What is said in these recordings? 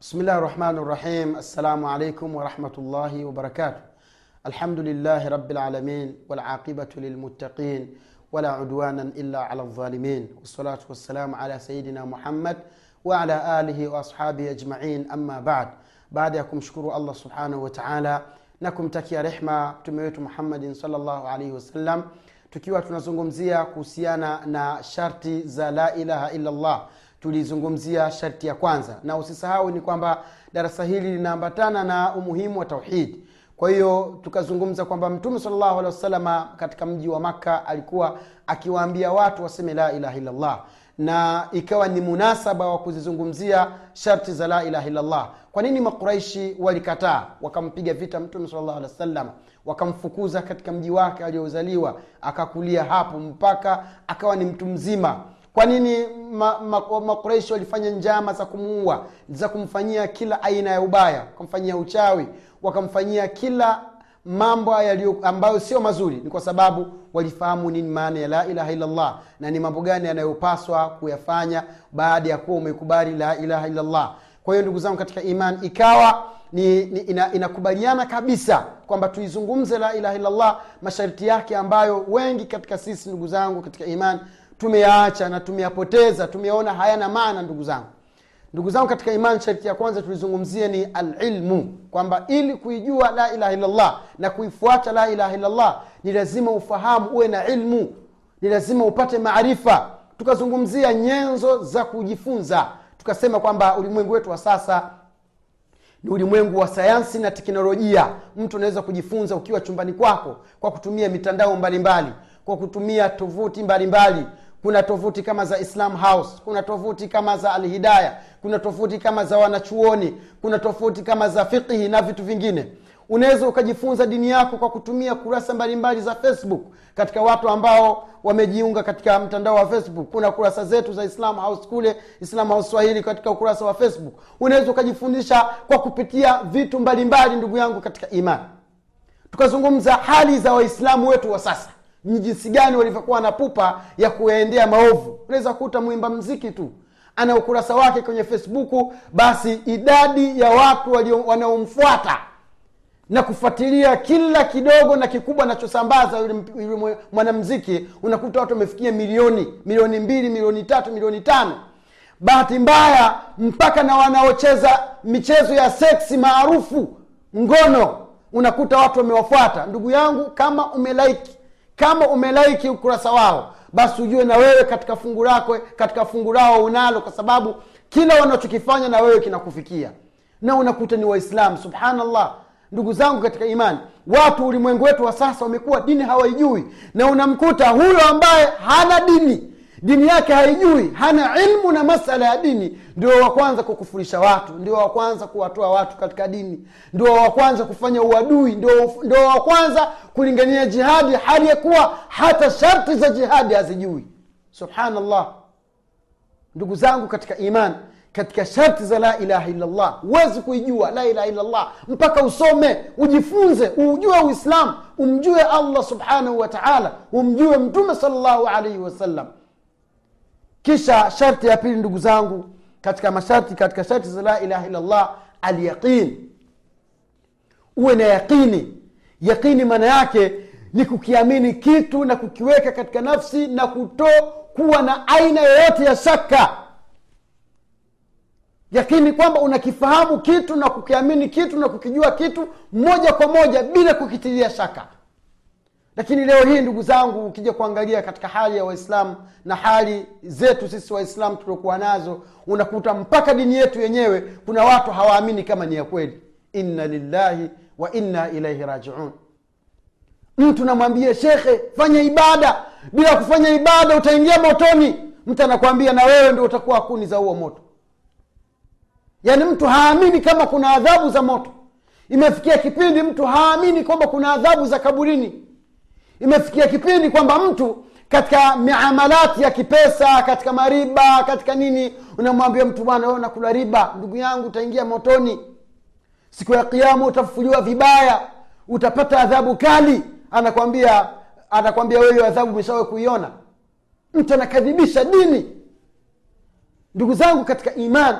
بسم الله الرحمن الرحيم السلام عليكم ورحمة الله وبركاته الحمد لله رب العالمين والعاقبة للمتقين ولا عدوانا إلا على الظالمين والصلاة والسلام على سيدنا محمد وعلى آله وأصحابه أجمعين أما بعد ya kumshukuru allah subhanahu wataala na kumtakia rehma mtume wetu muhammadin salllahu alaihi wasallam tukiwa tunazungumzia kuhusiana na sharti za la ilaha illallah tulizungumzia sharti ya kwanza na usisahau ni kwamba darasa hili linaambatana na umuhimu wa tauhidi kwa hiyo tukazungumza kwamba mtume salllahu alehi wasalama katika mji wa makka alikuwa akiwaambia watu waseme la ilaha illallah na ikawa ni munasaba wa kuzizungumzia sharti za la ilaha illallah. Kwa nini makuraishi walikataa? Wakampiga vita mtume salllah alehi wasalama wakamfukuza katika mji wake aliozaliwa akakulia hapo mpaka akawa ni mtu mzima kwa nini makureishi ma, ma walifanya njama za kumuua za kumfanyia kila aina ya ubaya wakamfanyia uchawi wakamfanyia kila mambo ambayo sio mazuri? Ni kwa sababu walifahamu nini maana ya la ilaha illallah na ni mambo gani yanayopaswa kuyafanya baada ya kuwa umeikubali la ilaha illallah. Kwa hiyo ndugu zangu katika iman ikawa ni, ni ina, inakubaliana kabisa kwamba tuizungumze la ilaha illallah masharti yake ambayo wengi katika sisi ndugu zangu katika iman tumeyaacha na tumeyapoteza tumeyaona hayana maana ndugu zangu. Ndugu zangu katika iman sharti ya kwanza tulizungumzia ni alilmu kwamba ili kuijua la ilaha illallah na kuifuata la ilaha illallah ni lazima ufahamu uwe na ilmu ni lazima upate maarifa. Tukazungumzia nyenzo za kujifunza tukasema kwamba ulimwengu wetu wa sasa ni ulimwengu wa sayansi na teknolojia. Mtu unaweza kujifunza ukiwa chumbani kwako kwa kutumia mitandao mbalimbali mbali, kwa kutumia tovuti mbalimbali kuna tovuti kama za islam house kuna tovuti kama za alhidaya kuna tovuti kama za wanachuoni kuna tovuti kama za fiqhi na vitu vingine. Unaweza ukajifunza dini yako kwa kutumia kurasa mbalimbali za facebook katika watu ambao wamejiunga katika mtandao wa facebook. Kuna kurasa zetu za islam house kule islam house swahili katika ukurasa wa facebook. Unaweza ukajifundisha kwa kupitia vitu mbalimbali ndugu yangu katika imani. Tukazungumza hali za waislamu wetu wa sasa ni jinsi gani walivyokuwa na pupa ya kuyaendea maovu. Unaweza kuta mwimba mziki tu. Ana ukurasa wake kwenye facebook basi idadi ya watu wanaomfuata na kufuatilia kila kidogo na kikubwa anachosambaza yule mwanamziki unakuta watu wamefikia milioni milioni mbili milioni tatu milioni tano. Bahati mbaya mpaka na wanaocheza michezo ya seksi maarufu ngono unakuta watu wamewafuata. Ndugu yangu kama umelaiki kama umelaiki ukurasa wao basi ujue na wewe katika fungu lako katika fungu lao unalo kwa sababu kila wanachokifanya na wewe kinakufikia. Na unakuta ni waislamu subhanallah. Ndugu zangu katika imani watu ulimwengu wetu wa sasa wamekuwa dini hawaijui. Na unamkuta huyo ambaye hana dini dini yake haijui hana ilmu na masala ya dini. Ndio wa kwanza kukufurisha watu ndio wa kwanza kuwatoa watu katika dini ndio wa kwanza kufanya uadui ndio, wa kwanza kulingania jihadi hali ya kuwa hata sharti za jihadi hazijui. Subhanallah. Ndugu zangu katika imani katika sharti za la ilaha illallah huwezi kuijua la ilaha illallah mpaka usome ujifunze ujue uislamu umjue allah subhanahu wa taala umjue mtume salllahu alaihi wasallam kisha sharti ya pili ndugu zangu katika masharti katika sharti za la ilaha illallah alyaqin. Uwe na yaqini. Yaqini maana yake ni kukiamini kitu na kukiweka katika nafsi na kuto kuwa na aina yoyote ya shaka. Yakini kwamba unakifahamu kitu na kukiamini kitu na kukijua kitu moja kwa moja bila kukitilia shaka lakini leo hii ndugu zangu ukija kuangalia katika hali ya waislamu na hali zetu sisi waislamu tuliokuwa nazo unakuta mpaka dini yetu yenyewe kuna watu hawaamini kama ni ya kweli. Inna lillahi wa inna ilaihi rajiun. Mtu namwambia shekhe fanya ibada. Bila kufanya ibada utaingia motoni. Mtu anakwambia na wewe ndio utakuwa kuni za huo moto. Yaani mtu haamini kama kuna adhabu za moto. Imefikia kipindi mtu haamini kwamba kuna adhabu za kaburini imefikia kipindi kwamba mtu katika miamalati ya kipesa katika mariba katika nini unamwambia mtu bwana nakula riba ndugu yangu utaingia motoni. Siku ya kiama utafufuliwa vibaya utapata adhabu kali. Anakwambia anakwambia wewe adhabu umeshawe kuiona? Mtu anakadhibisha dini. Ndugu zangu katika iman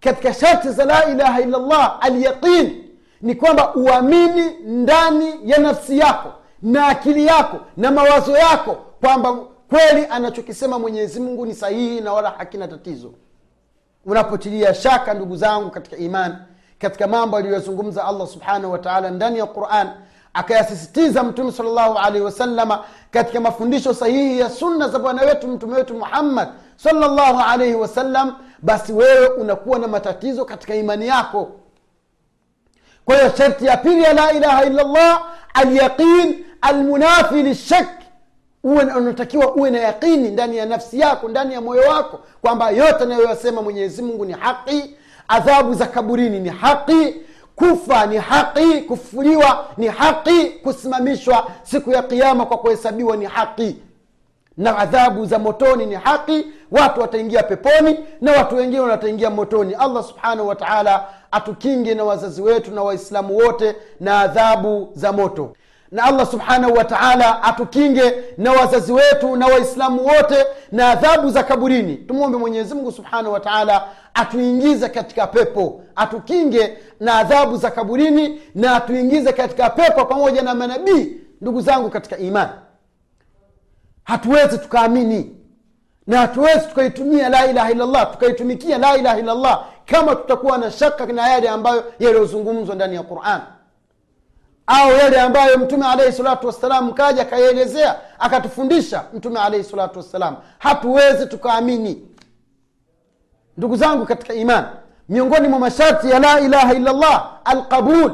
katika sharti za la ilaha illallah alyaqin ni kwamba uamini ndani ya nafsi yako na akili yako na mawazo yako kwamba kweli anachokisema mwenyezi mungu ni sahihi na wala hakina tatizo. Unapotilia shaka ndugu zangu katika imani katika mambo aliyozungumza allah subhanahu wataala ndani ya quran akayasisitiza mtume salllahu alaihi wasalama katika mafundisho sahihi ya sunna za bwana wetu mtume wetu muhammad salllahu alaihi wasallam basi wewe unakuwa na matatizo katika imani yako. Kwa hiyo sharti ya pili ya la ilaha illallah alyaqin almunafi lishak uwe unatakiwa uwe na yaqini ndani ya nafsi yako ndani ya moyo wako kwamba yote anayoyasema mwenyezi mungu ni haqi adhabu za kaburini ni haqi kufa ni haqi kufuliwa ni haqi kusimamishwa siku ya kiama kwa kuhesabiwa ni haqi na adhabu za motoni ni haki watu wataingia peponi na watu wengine wataingia motoni. Allah subhanahu wataala atukinge na wazazi wetu na waislamu wote na adhabu za moto na allah subhanahu wa taala atukinge na wazazi wetu na waislamu wote na adhabu za kaburini. Tumwombe mwenyezimngu subhanahu wa taala atuingize katika pepo atukinge na adhabu za kaburini na atuingize katika pepo pamoja na manabii ndugu zangu katika imani. Hatuwezi tukaamini na hatuwezi tukaitumia la ilaha illallah tukaitumikia la ilaha illallah kama tutakuwa na shaka na yale ambayo yaliyozungumzwa ndani ya quran au yale ambayo mtume alaihi salatu wassalam kaja akayaelezea akatufundisha mtume alaihi salatu wassalam. Hatuwezi tukaamini. Ndugu zangu katika iman miongoni mwa masharti ya la ilaha illallah alqabul.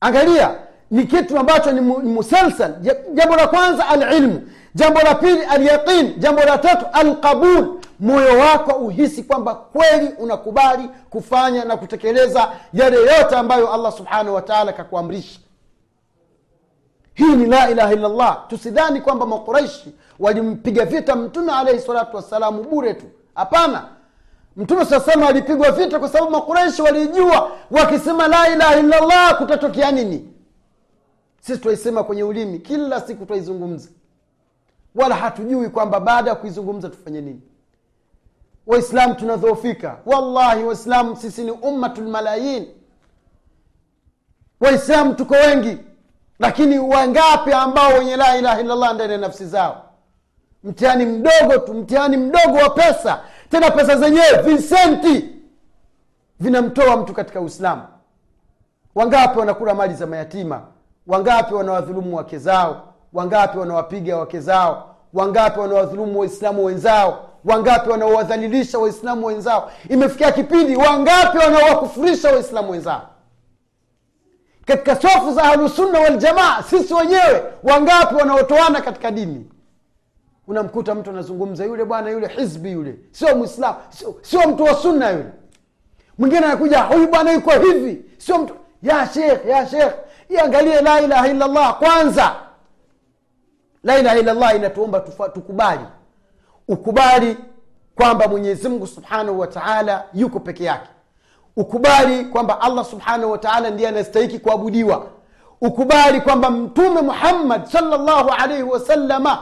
Angalia ni kitu ambacho ni musalsal. Jambo la kwanza alilmu jambo la pili alyaqin jambo la tatu alqabul moyo wako uhisi kwamba kweli unakubali kufanya na kutekeleza yale yote ambayo allah subhanahu wataala kakuamrisha hii ni la ilaha illallah. Tusidhani kwamba makuraishi walimpiga vita mtume alaihi salatu wassalamu bure tu. Hapana. Mtume sasema alipigwa vita kwa sababu makuraishi walijua wakisema la ilaha illallah kutatokea nini? Sisi twaisema kwenye ulimi kila siku twaizungumza. Wala hatujui kwamba baada ya kuizungumza tufanye nini waislamu tunadhoofika wallahi waislamu sisi ni ummatulmalayin waislamu tuko wengi lakini wangapi ambao wenye la ilaha illallah ndani ya nafsi zao? Mtihani mdogo tu mtihani mdogo wa pesa. Tena pesa zenyewe visenti vinamtoa mtu katika uislamu. Wangapi wanakula mali za mayatima? Wangapi wanawadhulumu wake zao? Wangapi wanawapiga wake zao? Wangapi wanawadhulumu waislamu wenzao wangapi wanaowadhalilisha waislamu wenzao? Imefikia kipindi wangapi wanaowakufurisha waislamu wenzao? Katika sofu za ahlusunna waljamaa sisi wenyewe wangapi wanaotoana katika dini? Unamkuta mtu anazungumza yule bwana yule hizbi yule. Sio mwislamu sio, sio mtu wa sunna yule. Mwingine anakuja huyu bwana yuko hivi. Sio mtu ya shekh ya shekh iangalie la ilaha illallah kwanza. La ilaha illallah inatuomba tukubali ukubali kwamba mwenyezi mungu subhanahu wa taala yuko peke yake. Ukubali kwamba allah subhanahu wa taala ndiye anastahiki kuabudiwa. Ukubali kwamba mtume muhammad salllahu alaihi wasalama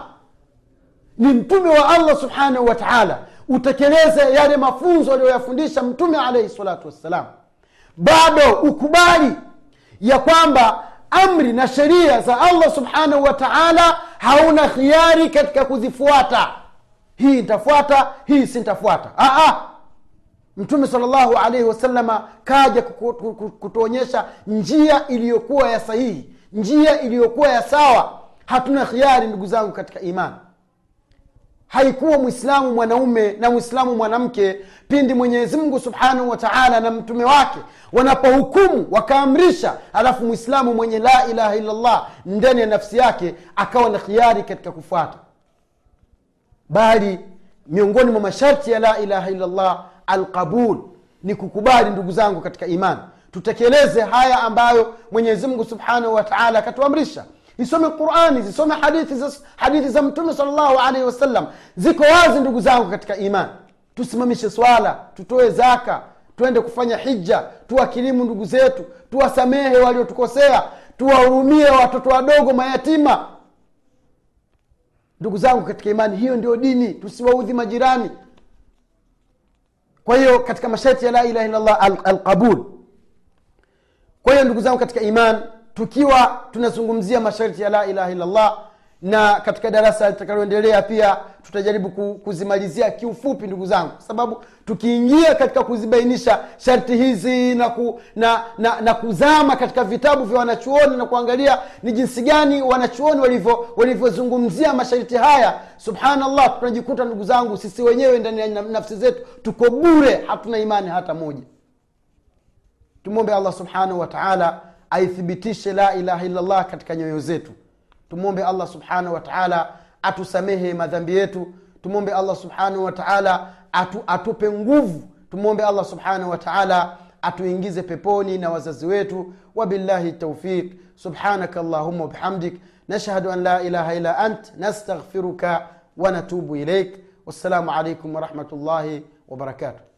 ni mtume wa allah subhanahu wa taala. Utekeleze yale mafunzo aliyoyafundisha mtume alaihi salatu wassalam. Bado ukubali ya kwamba amri na sheria za allah subhanahu wa taala hauna khiari katika kuzifuata hii ntafuata hii sintafuata. Mtume salllahu alaihi wasalama kaja kutuonyesha njia iliyokuwa ya sahihi njia iliyokuwa ya sawa. Hatuna khiari ndugu zangu katika imani. Haikuwa mwislamu mwanaume na mwislamu mwanamke pindi mwenyezi mungu subhanahu wa taala na mtume wake wanapohukumu wakaamrisha alafu mwislamu mwenye la ilaha illallah ndani ya nafsi yake akawa na khiari katika kufuata bali miongoni mwa masharti ya la ilaha illallah alqabul ni kukubali ndugu zangu katika imani tutekeleze haya ambayo mwenyezi mungu subhanahu wa taala akatuamrisha. Isome qurani zisome hadithi za, hadithi za mtume salllahu alaihi wasallam. Ziko wazi ndugu zangu katika imani tusimamishe swala tutoe zaka twende kufanya hija tuwakilimu ndugu zetu tuwasamehe waliotukosea tuwahurumie watoto wadogo mayatima ndugu zangu katika imani hiyo ndio dini. Tusiwaudhi majirani. Kwa hiyo katika masharti ya la ilaha illallah alqabul. Al kwa hiyo ndugu zangu katika iman tukiwa tunazungumzia masharti ya la ilaha illallah na katika darasa litakaloendelea pia tutajaribu kuzimalizia kiufupi ndugu zangu kwa sababu tukiingia katika kuzibainisha sharti hizi na, ku, na, na, na kuzama katika vitabu vya wanachuoni na kuangalia ni jinsi gani wanachuoni walivyozungumzia masharti haya subhanallah tunajikuta ndugu zangu sisi wenyewe ndani ya nafsi zetu tuko bure hatuna imani hata moja. Tumwombe allah subhanahu wataala aithibitishe la ilaha illallah katika nyoyo zetu tumwombe allah subhanahu wa taala atusamehe madhambi yetu. Tumwombe allah subhanahu wa taala atu, atupe nguvu. Tumwombe allah subhanahu wa taala atuingize peponi na wazazi wetu. Wabillahi taufiq subhanaka allahuma wabihamdik nashhadu an la ilaha illa ant. Nastaghfiruka wanatubu ilaik wassalamu alaikum warahmatullahi wabarakatuh